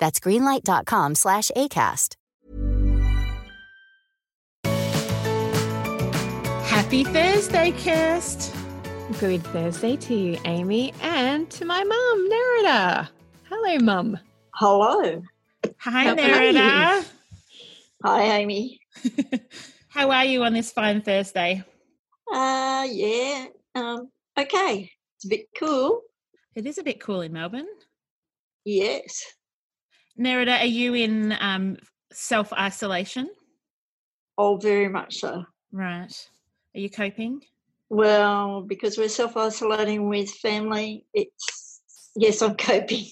That's greenlight.com slash ACAST. Happy Thursday, Kirst. Good Thursday to you, Amy, and to my mum, Nerida. Hello, mum. Hello. Hi, How Nerida. Hi, Amy. How are you on this fine Thursday? Uh, yeah. Um, okay. It's a bit cool. It is a bit cool in Melbourne. Yes. Nerida, are you in um, self isolation? Oh, very much so. Right. Are you coping? Well, because we're self isolating with family, it's yes, I'm coping.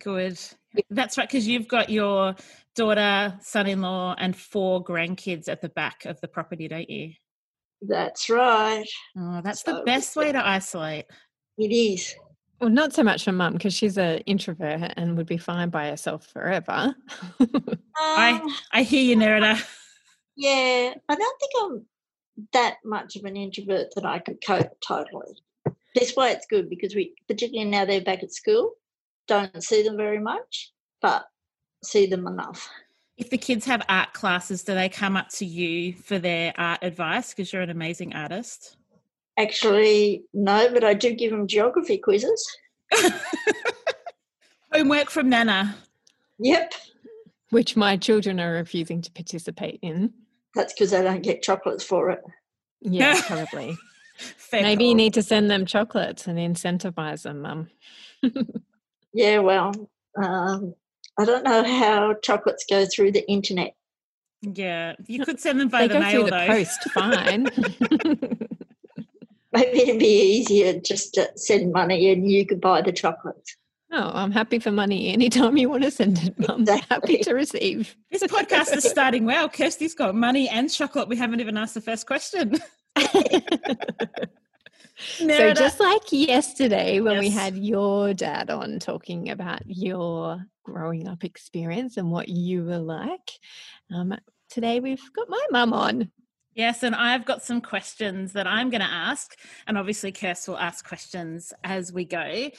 Good. That's right, because you've got your daughter, son in law, and four grandkids at the back of the property, don't you? That's right. Oh, that's the best way to isolate. It is. Well, not so much for mum because she's an introvert and would be fine by herself forever. I- Um, I hear you, Nerida. yeah, I don't think I'm that much of an introvert that I could cope totally. That's why it's good because we, particularly now they're back at school, don't see them very much, but see them enough. If the kids have art classes, do they come up to you for their art advice? Because you're an amazing artist. Actually, no, but I do give them geography quizzes. Homework from Nana. Yep, Which my children are refusing to participate in. that's because they don't get chocolates for it. Yeah, probably. Fair Maybe you need to send them chocolates and incentivize them, mum. Yeah, well, um, I don't know how chocolates go through the internet. Yeah, you could send them by they the go mail through the though. post fine. Maybe it'd be easier just to send money and you could buy the chocolates. oh, I'm happy for money anytime you want to send it, mum. Happy Exactly. to receive. This podcast is starting well. Kirsty's got money and chocolate. We haven't even asked the first question. So just like yesterday when we had your dad on talking about your growing up experience and what you were like, um, today we've got my mum on. Yes, and I've got some questions that I'm going to ask, and obviously Kirst will ask questions as we go.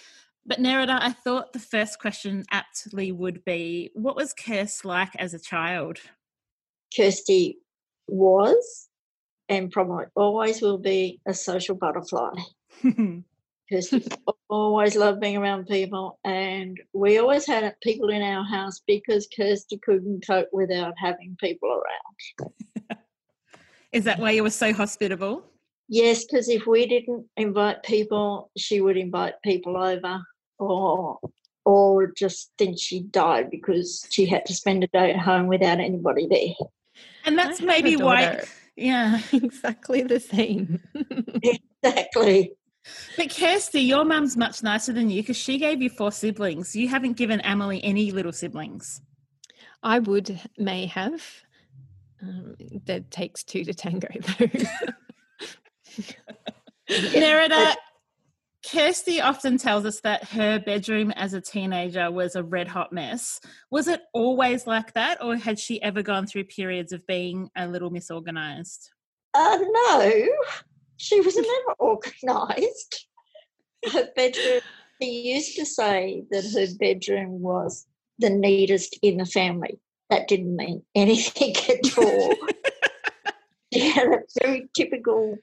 But Nerida, I thought the first question aptly would be, what was Kirst like as a child? Kirsty was and probably always will be a social butterfly. Kirsty always loved being around people, and we always had people in our house because Kirsty couldn't cope without having people around. Is that why you were so hospitable? Yes, because if we didn't invite people, she would invite people over, or or just think she died because she had to spend a day at home without anybody there. And that's I maybe why, yeah. exactly the same. Exactly. But Kirsty, your mum's much nicer than you because she gave you four siblings. You haven't given Emily any little siblings. I would, may have. Um, that takes two to tango, though. Nerida, Kirsty often tells us that her bedroom as a teenager was a red hot mess. Was it always like that, or had she ever gone through periods of being a little misorganized? Uh, no, she was never organised. Her bedroom, she used to say that her bedroom was the neatest in the family. That didn't mean anything at all. she had a very typical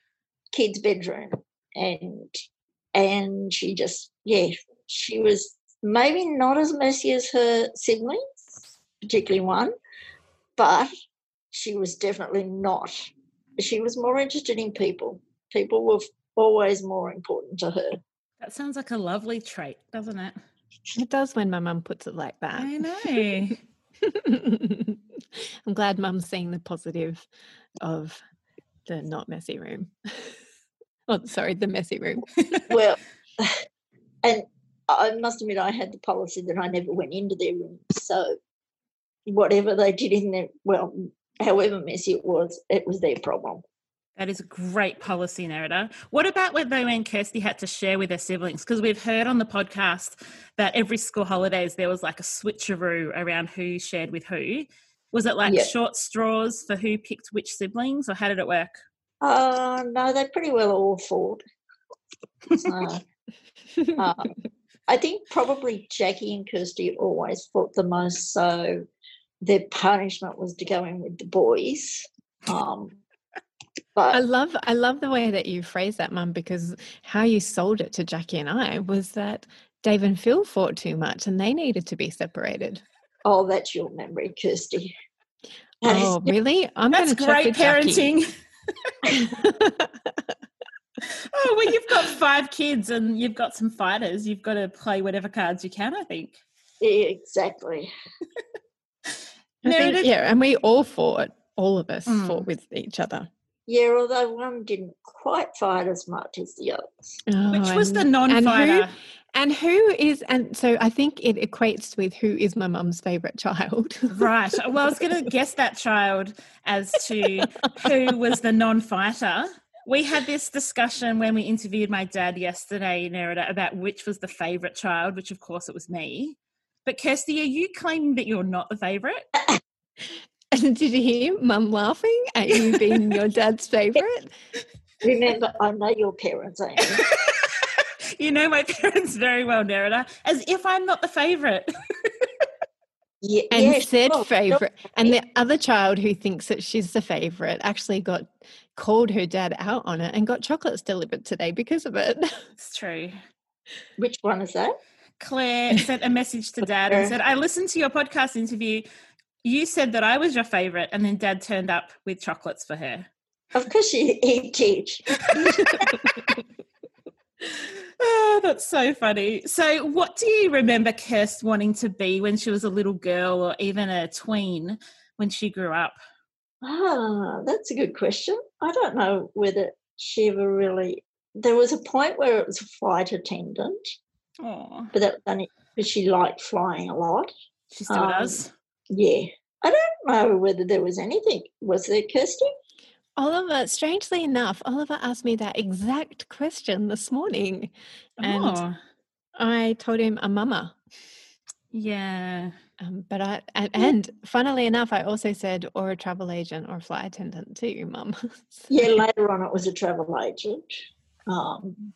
kid's bedroom. And and she just yeah she was maybe not as messy as her siblings particularly one but she was definitely not she was more interested in people. People were always more important to her. That sounds like a lovely trait doesn't it? It does when my mum puts it like that. I know i'm glad mum's seeing the positive of the not messy room Oh, sorry, the messy room. well, and I must admit, I had the policy that I never went into their room. So whatever they did in there, well, however messy it was, it was their problem. That is a great policy, Nerida. What about when they and Kirsty had to share with their siblings? Because we've heard on the podcast that every school holidays there was like a switcheroo around who shared with who. Was it like yeah. short straws for who picked which siblings, or how did it work? Uh, no, they pretty well all fought. So, um, I think probably Jackie and Kirsty always fought the most, so their punishment was to go in with the boys. Um, but I love I love the way that you phrase that, Mum, because how you sold it to Jackie and I was that Dave and Phil fought too much and they needed to be separated. Oh, that's your memory, Kirsty. Oh, really? I'm that's great parenting. oh well you've got five kids and you've got some fighters you've got to play whatever cards you can i think yeah, exactly I think, yeah and we all fought all of us mm. fought with each other yeah although one didn't quite fight as much as the others oh, which was and, the non-fighter and who is, and so I think it equates with who is my mum's favourite child. right. Well, I was going to guess that child as to who was the non fighter. We had this discussion when we interviewed my dad yesterday, Nerida, about which was the favourite child, which of course it was me. But Kirsty, are you claiming that you're not the favourite? And did you hear mum laughing at you being your dad's favourite? Remember, I know your parents, Amy you know my parents very well, Nerida, as if I'm not the favourite. yeah, and yeah, said sure. favourite. And the other child who thinks that she's the favourite actually got called her dad out on it and got chocolates delivered today because of it. It's true. Which one is that? Claire sent a message to dad and said, I listened to your podcast interview. You said that I was your favourite, and then dad turned up with chocolates for her. Of course, he, he did. oh, that's so funny. So, what do you remember Kirst wanting to be when she was a little girl or even a tween when she grew up? Ah, that's a good question. I don't know whether she ever really. There was a point where it was a flight attendant. Oh. But that only because she liked flying a lot. She still um, does. Yeah. I don't know whether there was anything. Was there, Kirsty? Oliver, strangely enough, Oliver asked me that exact question this morning. And oh. I told him a mama. Yeah. Um, but I, and, and, funnily enough, I also said, or a travel agent or a flight attendant too, mum. so. Yeah, later on it was a travel agent. Um,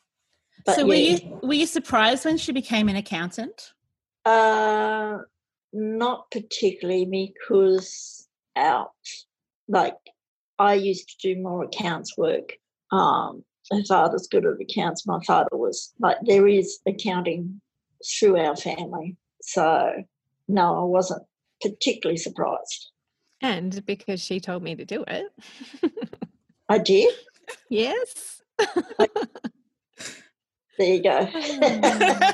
so were you were you surprised when she became an accountant? Uh, not particularly because out like I used to do more accounts work. Um, my father's good at accounts. My father was like, there is accounting through our family. So, no, I wasn't particularly surprised. And because she told me to do it. I did? Yes. there you go.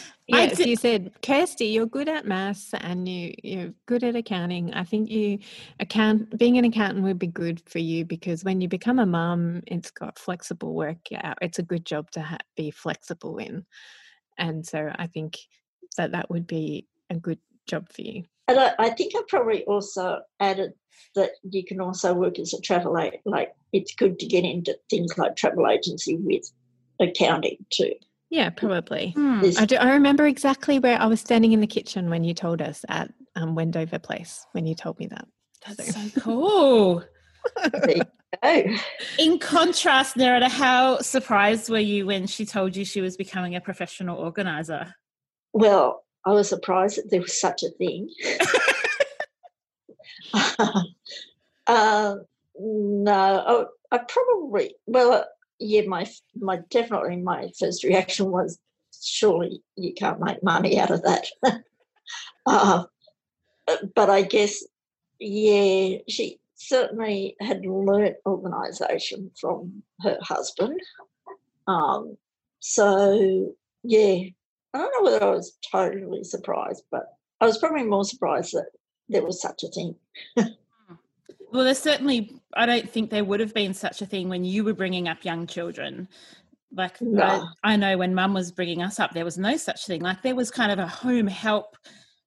Yes, you said, Kirsty, you're good at maths and you you're good at accounting. I think you account being an accountant would be good for you because when you become a mum, it's got flexible work. It's a good job to ha- be flexible in, and so I think that that would be a good job for you. And I, I think I probably also added that you can also work as a travel agent. Like it's good to get into things like travel agency with accounting too. Yeah, probably. Hmm. I do. I remember exactly where I was standing in the kitchen when you told us at um, Wendover Place when you told me that. That's so cool. there you go. In contrast, Nerida, how surprised were you when she told you she was becoming a professional organizer? Well, I was surprised that there was such a thing. um, no, I, I probably well, uh, yeah. My my definitely my first reaction was surely you can't make money out of that. uh, but I guess yeah, she certainly had learnt organisation from her husband. Um, so yeah, I don't know whether I was totally surprised, but I was probably more surprised that there was such a thing. Well, there's certainly, I don't think there would have been such a thing when you were bringing up young children. Like, No. I, I know when mum was bringing us up, there was no such thing. Like, there was kind of a home help.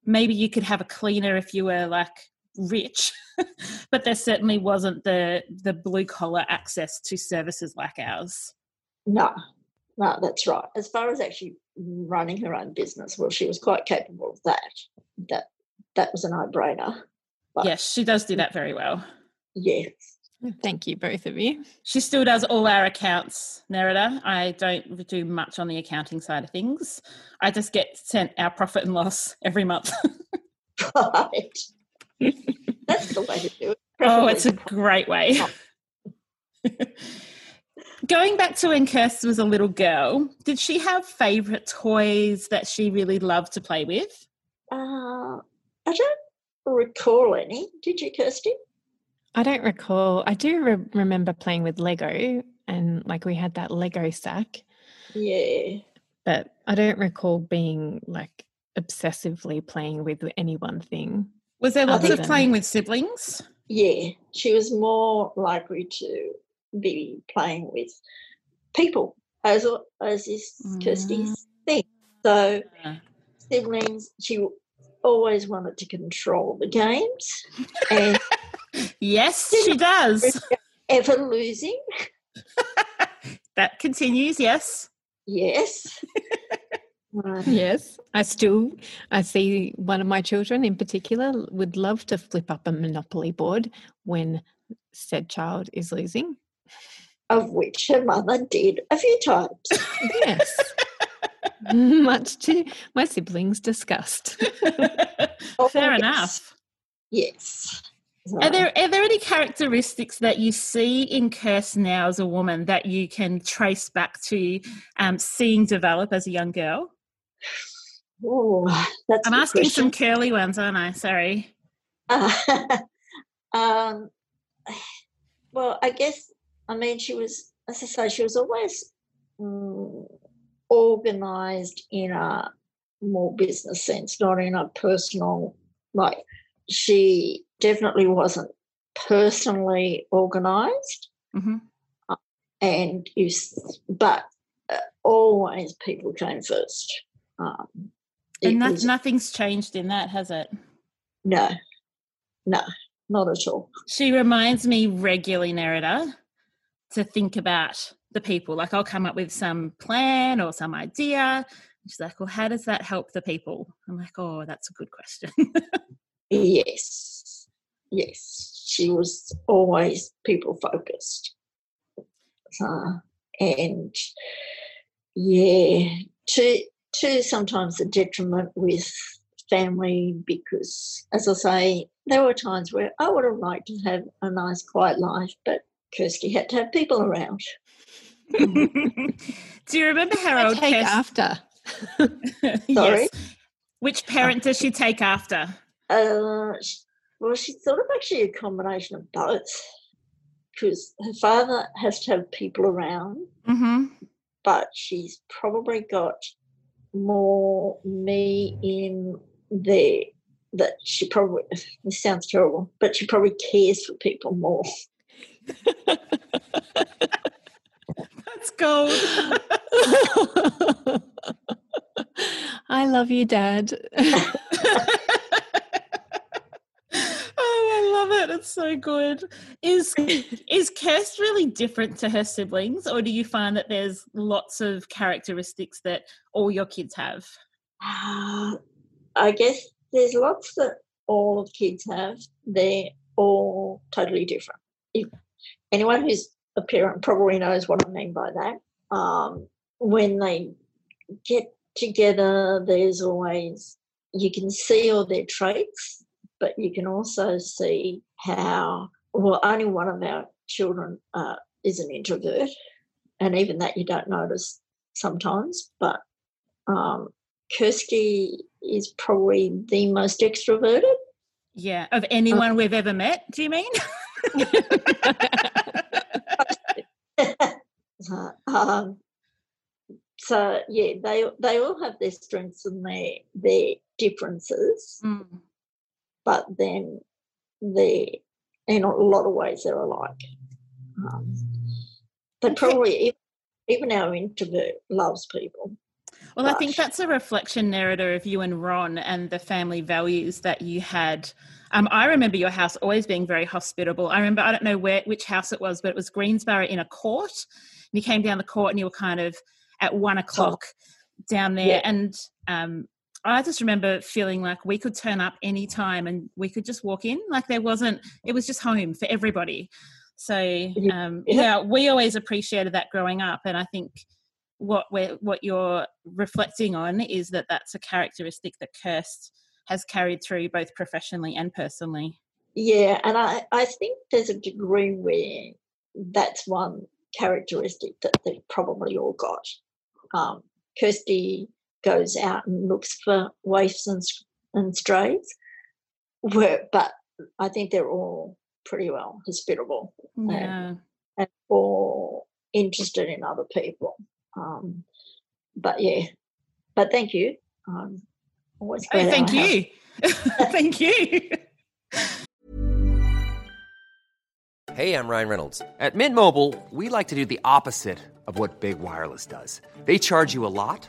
Maybe you could have a cleaner if you were like rich, but there certainly wasn't the the blue collar access to services like ours. No, no, that's right. As far as actually running her own business, well, she was quite capable of that. That that was a no-brainer. Yes, she does do that very well. Yes, Thank you, both of you. She still does all our accounts, Nerida. I don't do much on the accounting side of things. I just get sent our profit and loss every month. right. that's the way to do it. oh, it's a great way. Going back to when Kirst was a little girl, did she have favourite toys that she really loved to play with? Uh, I don't recall any. Did you, Kirsty? I don't recall. I do re- remember playing with Lego, and like we had that Lego sack, Yeah. but I don't recall being like obsessively playing with any one thing. Was there lots of playing with siblings? Yeah, she was more likely to be playing with people, as as is mm. Kirsty's thing. So Yeah. siblings, she always wanted to control the games, and Yes, she does. ever losing. that continues, yes. Yes. Yes, I still I see one of my children in particular would love to flip up a monopoly board when said child is losing. of which her mother did a few times. Yes. Much to my siblings' disgust. Oh, Fair yes. enough. Yes. Are there are there any characteristics that you see in Kirst now as a woman that you can trace back to um, seeing develop as a young girl? Oh, that's I'm asking some question. curly ones, aren't I? Sorry. Uh, um, well, I guess, I mean, she was, as I say, she was always mm, organized in a more business sense, not in a personal, like, she definitely wasn't personally organized. hmm And you, but uh, always people came first. Um, And was- nothing's changed in that, has it? no, no, not at all. She reminds me regularly, Nerida, to think about the people. Like I'll come up with some plan or some idea. She's like, well, how does that help the people? I'm like, oh, that's a good question. Yes, yes, she was always people focused. Uh, and yeah, to to sometimes the detriment with family because, as I say, there were times where I would have liked to have a nice quiet life, but Kirsty had to have people around. Do you remember I Harold? take Kirst- after. yes. Sorry? Which parent does she take after? Uh, well, she's sort of actually a combination of both because her father has to have people around Mm-hmm. but she's probably got more me in there that she probably this sounds terrible but she probably cares for people more That's gold. I love you, Dad. Oh, I love it. It's so good. Is is Kirst really different to her siblings, or do you find that there's lots of characteristics that all your kids have? Uh, I guess there's lots that all kids have. They're all totally different. If anyone who's a parent probably knows what I mean by that. Um, when they get together, there's always you can see all their traits, but you can also see how well only one of our children uh, is an introvert, and even that you don't notice sometimes. But um, Kirsty is probably the most extroverted. Yeah, of anyone we've ever met. Do you mean? um, so yeah, they they all have their strengths and their their differences, mm. But then they in a lot of ways they're alike. Um, they probably even our introvert loves people. Well, I think that's a reflection, Nerida, of you and Ron and the family values that you had. Um, I remember your house always being very hospitable. I remember, I don't know where which house it was, but it was Greensborough in a court. And you came down the court and you were kind of at one o'clock down there. Yeah. And um, I just remember feeling like we could turn up any time and we could just walk in. Like there wasn't, it was just home for everybody. So um, yeah. we always appreciated that growing up, and I think what we're what you're reflecting on is that that's a characteristic that Kirst has carried through both professionally and personally. Yeah, and I, I think there's a degree where that's one characteristic that they've probably all got. Um, Kirsty goes out and looks for waifs and, and strays, where, but I think they're all pretty well hospitable yeah. and, and all interested in other people. Um, but yeah, but thank you. Um, always oh, thank you. thank you. Hey, I'm Ryan Reynolds. At Mint Mobile, we like to do the opposite of what Big Wireless does. They charge you a lot,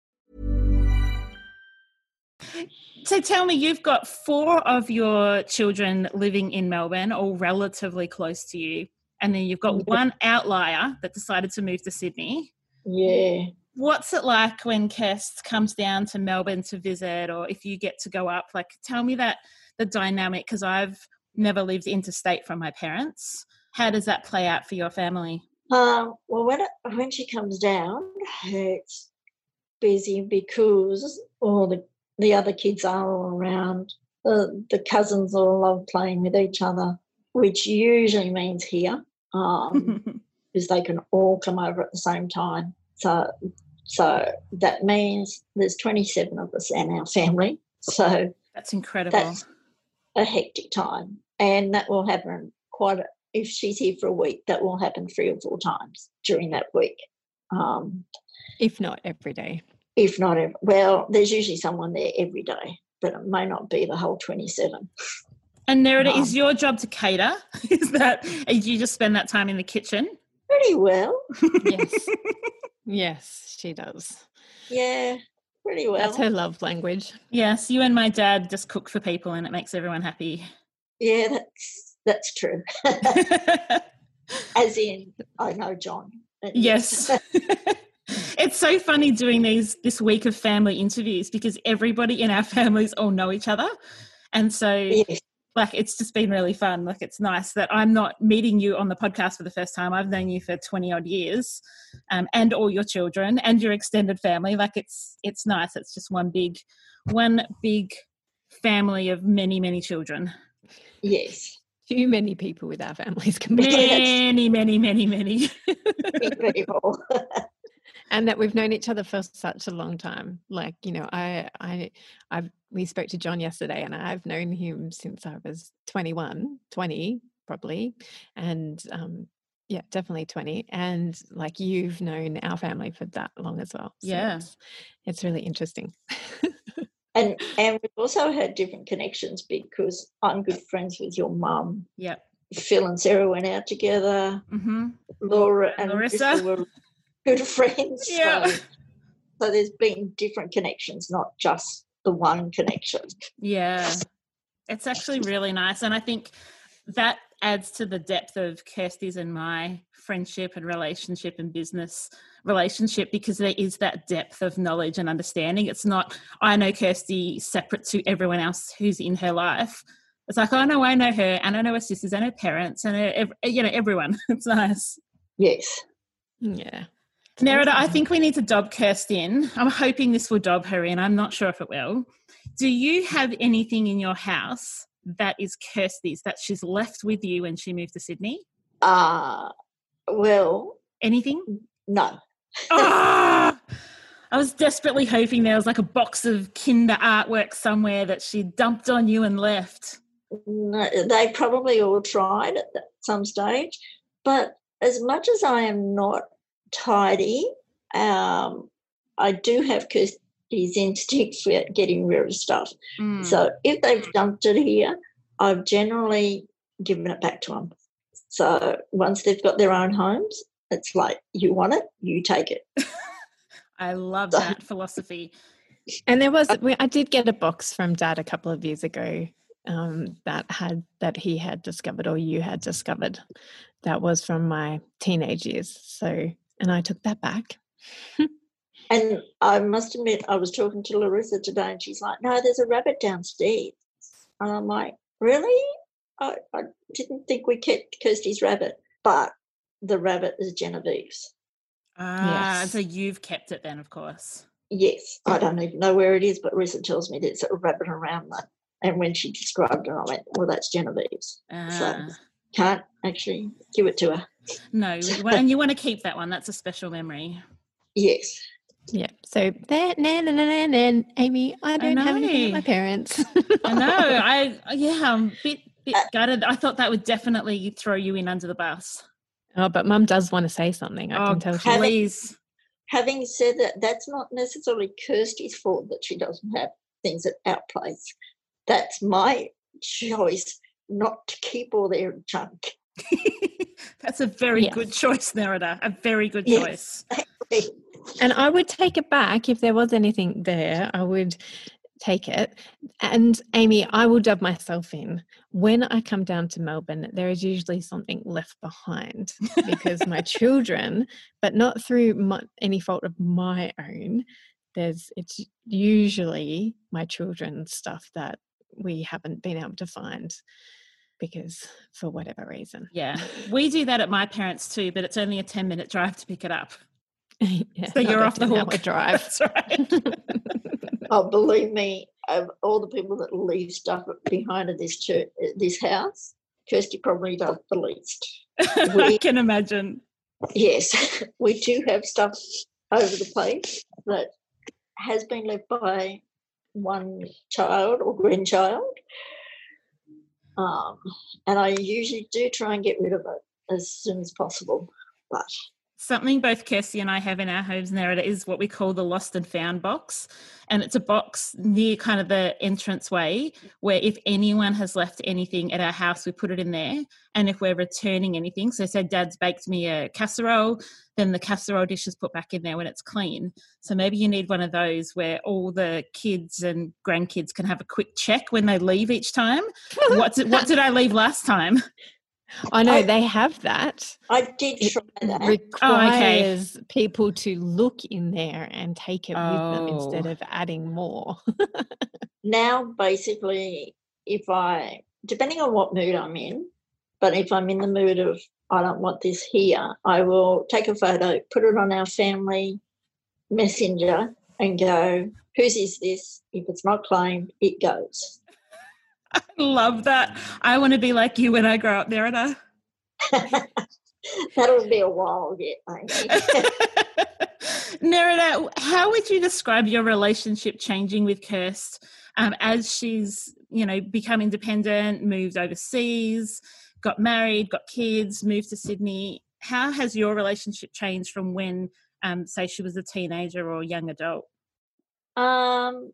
So tell me, you've got four of your children living in Melbourne, all relatively close to you, and then you've got one outlier that decided to move to Sydney. Yeah. What's it like when Kirst comes down to Melbourne to visit, or if you get to go up? Like, tell me that the dynamic because I've never lived interstate from my parents. How does that play out for your family? Um, well, when it, when she comes down, it's busy because all the the other kids are all around. The, the cousins all love playing with each other, which usually means here, um, because they can all come over at the same time. So, so that means there's 27 of us in our family. So that's incredible. That's a hectic time, and that will happen quite. A, if she's here for a week, that will happen three or four times during that week. Um, if not every day if not ever. Well, there's usually someone there every day, but it may not be the whole 27. And Nerida, um, is your job to cater? Is that, you just spend that time in the kitchen? Pretty well. yes. Yes, she does. Yeah, pretty well. That's her love language. Yes, you and my dad just cook for people and it makes everyone happy. Yeah, that's that's true. As in, I know John. Yes. It's so funny doing these this week of family interviews because everybody in our families all know each other. And so yes. like it's just been really fun. Like it's nice that I'm not meeting you on the podcast for the first time. I've known you for 20 odd years. Um, and all your children and your extended family. Like it's it's nice. It's just one big one big family of many, many children. Yes too many people with our families combined. Many, many, many, many people. and that we've known each other for such a long time. Like, you know, I I I've we spoke to John yesterday and I've known him since I was 21, 20 probably. And um yeah, definitely 20. And like you've known our family for that long as well. So yeah. It's, it's really interesting. and and we've also had different connections because I'm good friends with your mum. Yep. Phil and Sarah went out together. Mm-hmm. Laura and Larissa were good friends. Yeah. So, so there's been different connections, not just the one connection. Yeah. It's actually really nice. And I think that adds to the depth of Kirsty's and my friendship and relationship and business relationship because there is that depth of knowledge and understanding. It's not, I know Kirsty separate to everyone else who's in her life. It's like, oh no, I know her and I know her sisters and her parents and her, you know, everyone. It's nice. Yes. Yeah. Nerida, I think we need to dob Kirsty in. I'm hoping this will dob her in. I'm not sure if it will. Do you have anything in your house that is Kirsty's that she's left with you when she moved to Sydney? Uh, well, anything? No. ah! I was desperately hoping there was like a box of kinder artwork somewhere that she dumped on you and left. No, they probably all tried at some stage, but as much as I am not tidy, um, I do have Kirsty's instinct for getting rid of stuff. Mm. So if they've dumped it here, I've generally given it back to them. So once they've got their own homes, it's like you want it, you take it. I love that philosophy. And there was, I did get a box from Dad a couple of years ago um, that had that he had discovered or you had discovered. That was from my teenage years. So, and I took that back. and I must admit, I was talking to Larissa today, and she's like, "No, there's a rabbit downstairs," and I'm like, "Really? I, I didn't think we kept Kirsty's rabbit, but the rabbit is Genevieve's. Ah, yes. so you've kept it then, of course. Yes, I don't even know where it is, but Rissa tells me there's a rabbit around that. And when she described it, I went, "Well, that's Genevieve's." Ah. So can't actually give it to her. No, and you want to keep that one. That's a special memory. Yes. Yeah. So then, then, then, then, Amy, I don't I have anything with my parents. I know. I yeah, I'm a bit bit uh, gutted. I thought that would definitely throw you in under the bus. Oh, but mum does want to say something. I oh, can tell. Please. Having said that, that's not necessarily Kirsty's fault that she doesn't have things at our place. That's my choice not to keep all their junk. that's a very yes. good choice, Nerida. A very good choice. Yes, and I would take it back if there was anything there. I would take it. And Amy, I will dub myself in. When I come down to Melbourne, there is usually something left behind because my children, but not through my, any fault of my own, there's it's usually my children's stuff that we haven't been able to find because for whatever reason. Yeah. We do that at my parents too, but it's only a 10 minute drive to pick it up. yeah, so you're off the hook. Drive. That's right. oh, believe me, of all the people that leave stuff behind in this church, this house, Kirsty probably does the least. We, I can imagine. Yes, we do have stuff over the place that has been left by one child or grandchild. Um, and I usually do try and get rid of it as soon as possible. But something both Kirsty and I have in our homes now is what we call the lost and found box. And it's a box near kind of the entrance way where if anyone has left anything at our house, we put it in there. And if we're returning anything, so say dad's baked me a casserole, then the casserole dish is put back in there when it's clean. So maybe you need one of those where all the kids and grandkids can have a quick check when they leave each time. what, did, what did I leave last time? I know I, they have that. I did try it that. Requires oh, okay. people to look in there and take it oh. with them oh. instead oh. of adding more. now, basically, if I, depending on what mood I'm in, but if I'm in the mood of I don't want this here, I will take a photo, put it on our family messenger, and go, "Whose is this?" If it's not claimed, it goes. I love that. I want to be like you when I grow up, Nerida. That'll be a while yet, Nerida, how would you describe your relationship changing with Kirst um, as she's, you know, become independent, moved overseas, got married, got kids, moved to Sydney? How has your relationship changed from when, um, say, she was a teenager or young adult? Um,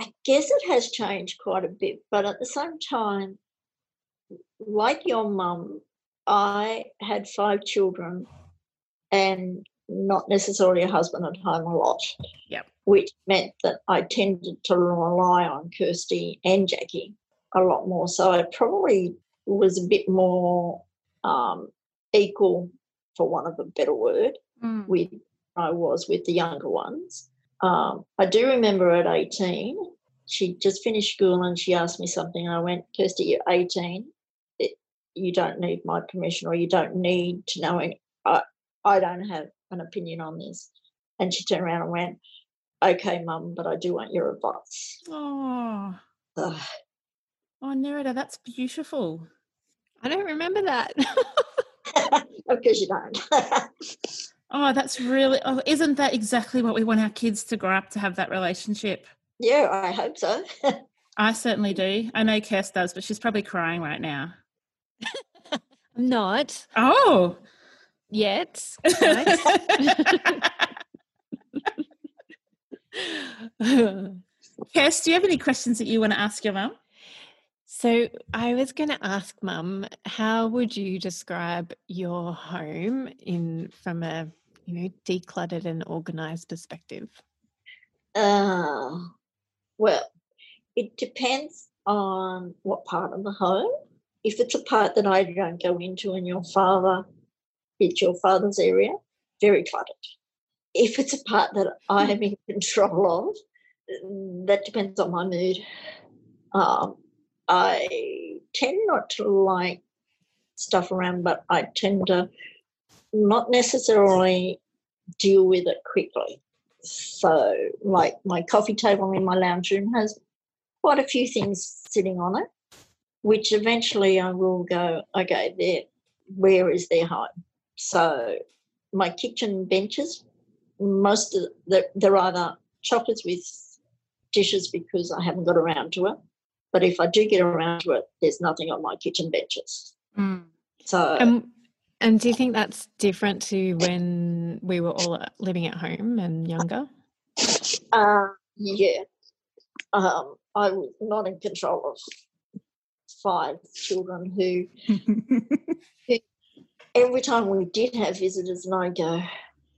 I guess it has changed quite a bit, but at the same time, like your mum, I had five children and not necessarily a husband at home a lot. Yep. Which meant that I tended to rely on Kirsty and Jackie a lot more. So I probably was a bit more um, equal, for want of a better word, mm. with I was with the younger ones. Um, I do remember at 18, she just finished school and she asked me something. I went, Kirsty, you're 18. It, you don't need my permission or you don't need to know. Any, I, I don't have an opinion on this. And she turned around and went, okay, mum, but I do want your advice. Oh. Uh, oh, Nerida, that's beautiful. I don't remember that. because you don't. Oh, that's really, oh, isn't that exactly what we want our kids to grow up to have that relationship? Yeah, I hope so. I certainly do. I know Kirst does, but she's probably crying right now. I'm not. Oh. Yet. Kirst, do you have any questions that you want to ask your mum? So I was going to ask Mum, how would you describe your home in from a you know decluttered and organized perspective? Uh, well, it depends on what part of the home. If it's a part that I don't go into and your father, it's your father's area, very cluttered. If it's a part that I am in control of, that depends on my mood. Um, I tend not to like stuff around, but I tend to not necessarily deal with it quickly. So, like my coffee table in my lounge room has quite a few things sitting on it, which eventually I will go, okay, there, where is their home? So, my kitchen benches, most of the, they're either choppers with dishes because I haven't got around to it, but if I do get around to it, there's nothing on my kitchen benches. Mm. So. Um, and do you think that's different to when we were all living at home and younger? Uh, yeah. Um, I was not in control of five children who, who, every time we did have visitors and I go,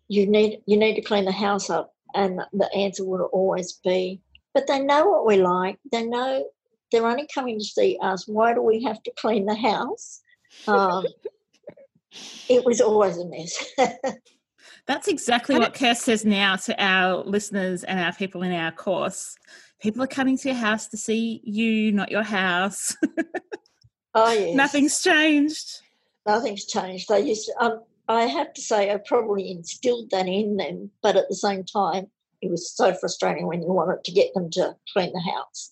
you need you need to clean the house up and the answer would always be, but they know what we like. They know they're only coming to see us. Why do we have to clean the house? Um, it was always a mess. That's exactly what Kirst says now to our listeners and our people in our course. People are coming to your house to see you, not your house. oh, yes. Nothing's changed. Nothing's changed. I used to, um, I have to say, I probably instilled that in them, but at the same time, it was so frustrating when you wanted to get them to clean the house.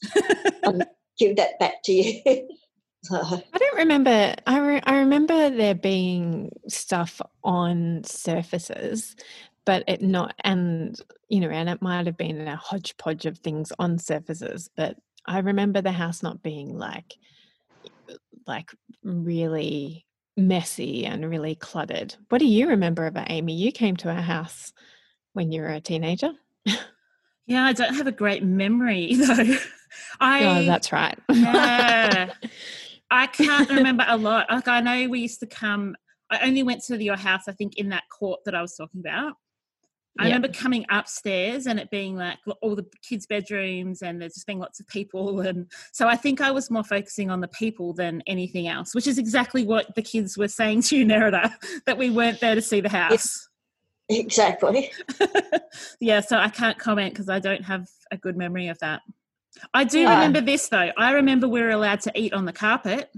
and give that back to you. I don't remember. I, re- I remember there being stuff on surfaces, but it not, and you know, and it might have been a hodgepodge of things on surfaces. But I remember the house not being like, like really messy and really cluttered. What do you remember about Amy? You came to our house when you were a teenager. yeah, I don't have a great memory though. I Oh, that's right. yeah. I can't remember a lot. Like I know we used to come. I only went to your house. I think in that court that I was talking about. I Yeah. remember coming upstairs and it being like all the kids' bedrooms and there's just being lots of people. And so I think I was more focusing on the people than anything else, which is exactly what the kids were saying to you, Nerida, that we weren't there to see the house. Exactly. yeah, so I can't comment because I don't have a good memory of that. I do Yeah. remember this though. I remember we were allowed to eat on the carpet.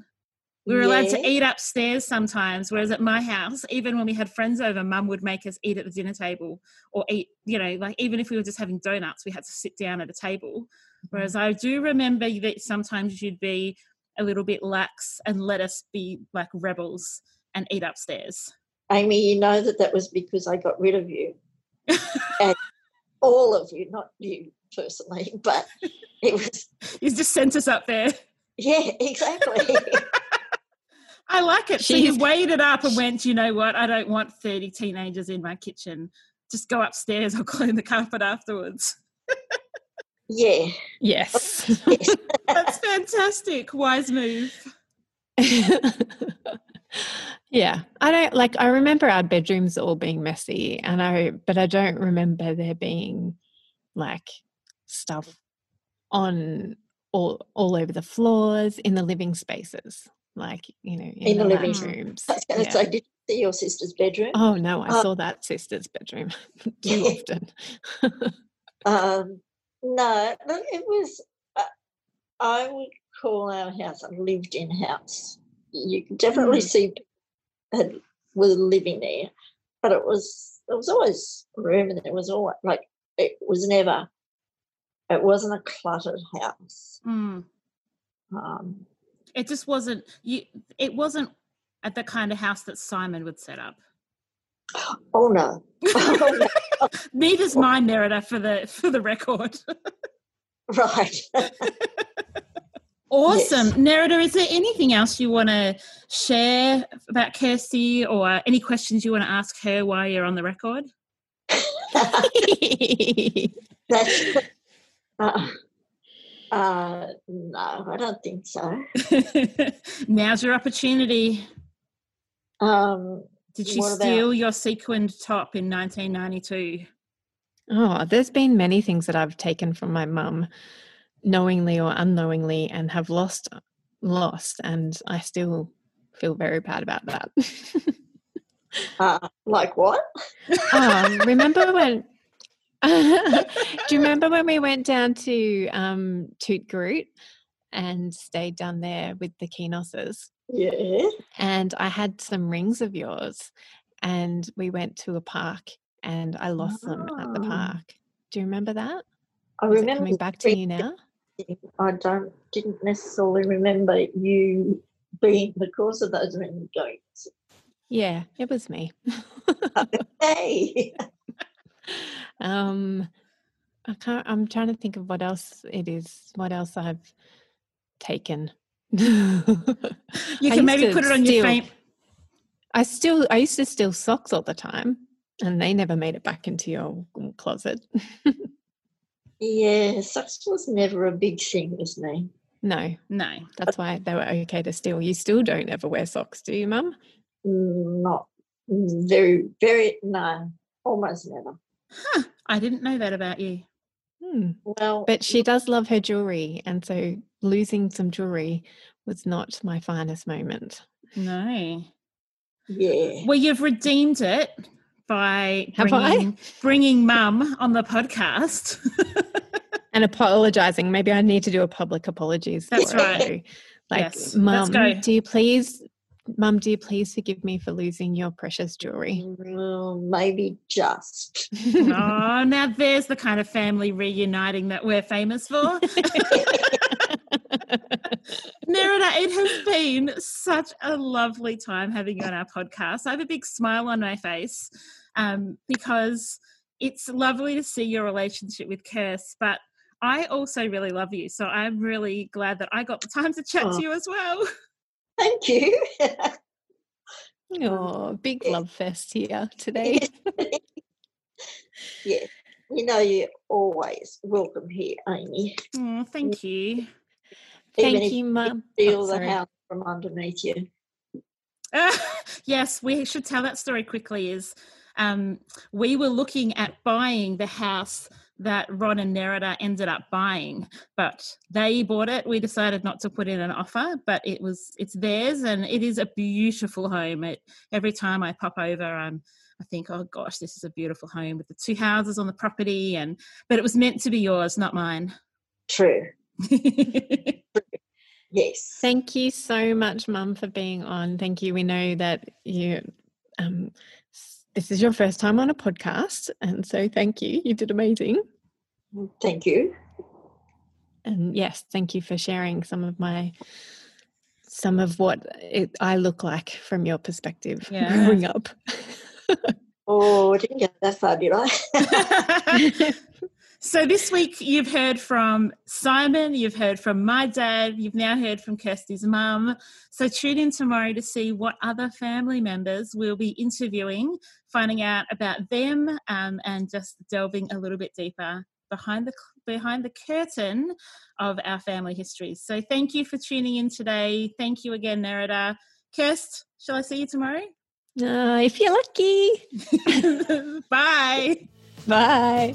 We were allowed to eat upstairs sometimes, whereas at my house, even when we had friends over, mum would make us eat at the dinner table or eat, you know, like even if we were just having donuts, we had to sit down at a table. Mm-hmm. Whereas I do remember that sometimes you'd be a little bit lax and let us be like rebels and eat upstairs. Amy, you know that that was because I got rid of you. and all of you, not you personally, but it was, You just sent us up there. yeah, exactly. I like it. So you She's- weighed it up and went, you know what? I don't want 30 teenagers in my kitchen. Just go upstairs. I'll clean the carpet afterwards. yeah. yes. Yes. That's fantastic. Wise move. Yeah. I don't like I remember our bedrooms all being messy and I but I don't remember there being like stuff on all all over the floors in the living spaces. Like, you know, in, In the living rooms. I was going to Yeah. say, did you see your sister's bedroom? Oh no, I Uh, saw that sister's bedroom too Yeah. often. Um, no, it was. Uh, I would call our house a lived-in house. You could definitely Mm. see had were living there, but it was it was always room, and it was always like it was never. It wasn't a cluttered house. Mm. Um, It just wasn't you it wasn't at the kind of house that Simon would set up. oh no! Oh, no. Neither's my Nerida for the for the record. right. Awesome. Yes. Nerida, is there anything else you want to share about Kirsty or any questions you want to ask her while you're on the record? That's. Uh, uh, no, I don't think so. Now's your opportunity. Um, Did she What about- steal your sequined top in 1992? Oh, there's been many things that I've taken from my mum, knowingly or unknowingly, and have lost, lost, and I still feel very bad about that. uh, like what? um, remember when? Do you remember when we went down to um, Tootgarook and stayed down there with the Keenoses? Yeah. and I had some rings of yours, and we went to a park, and I lost them at the Oh. park. Do you remember that? I Is it remember coming back to you now? I don't didn't necessarily remember you being the cause of those many jokes. Yeah, it was me. Hey, um, I can't. I'm trying to think of what else it is. What else I've taken. You can maybe put it on your steal- fame. I still. I used to steal socks all the time, and they never made it back into your closet. yeah, socks was never a big thing with me. no, No. that's why they were okay to steal. You still don't ever wear socks, do you, Mum? Mm, Not very, very no, almost never. Huh. I didn't know that about you. Hmm. Well, But she does love her jewelry, and so losing some jewelry was not my finest moment. No. yeah, Well, you've redeemed it by Have I? bringing, bringing mum on the podcast. And apologizing. Maybe I need to do a public apologies. That's right. too. Like, Yes, Mum, do you please, Mum, do you please forgive me for losing your precious jewelry? well, maybe just. oh, now there's the kind of family reuniting that we're famous for. Nerida, it has been such a lovely time having you on our podcast. I have a big smile on my face um, because it's lovely to see your relationship with Kirst, but I also really love you. So I'm really glad that I got the time to chat Oh. to you as well. Thank you. Oh, big love fest here today. yeah. You know, you're always welcome here, Amy. Oh, thank you. Thank you, Mum. Feel oh, the house from underneath you. Uh, yes, we should tell that story quickly. Is um, we were looking at buying the house that Ron and Nerida ended up buying, but they bought it. We decided not to put in an offer, but it was it's theirs, and it is a beautiful home. It every time I pop over, I'm I think, oh gosh, this is a beautiful home with the two houses on the property, and but it was meant to be yours, not mine. True. yes. Thank you so much, Mum, for being on. Thank you. We know that you. Um, this is your first time on a podcast, and so thank you. You did amazing. Thank you. And yes, thank you for sharing some of my some of what it, I look like from your perspective yeah. growing up. oh, I didn't get that far, did I? so this week you've heard from Simon, you've heard from my dad, you've now heard from Kirsty's mum. So tune in tomorrow to see what other family members we'll be interviewing, finding out about them, um, and just delving a little bit deeper behind the behind the curtain of our family histories. So thank you for tuning in today. Thank you again, Nerida. Kirst, shall I see you tomorrow? Uh, if you're lucky. Bye. Bye.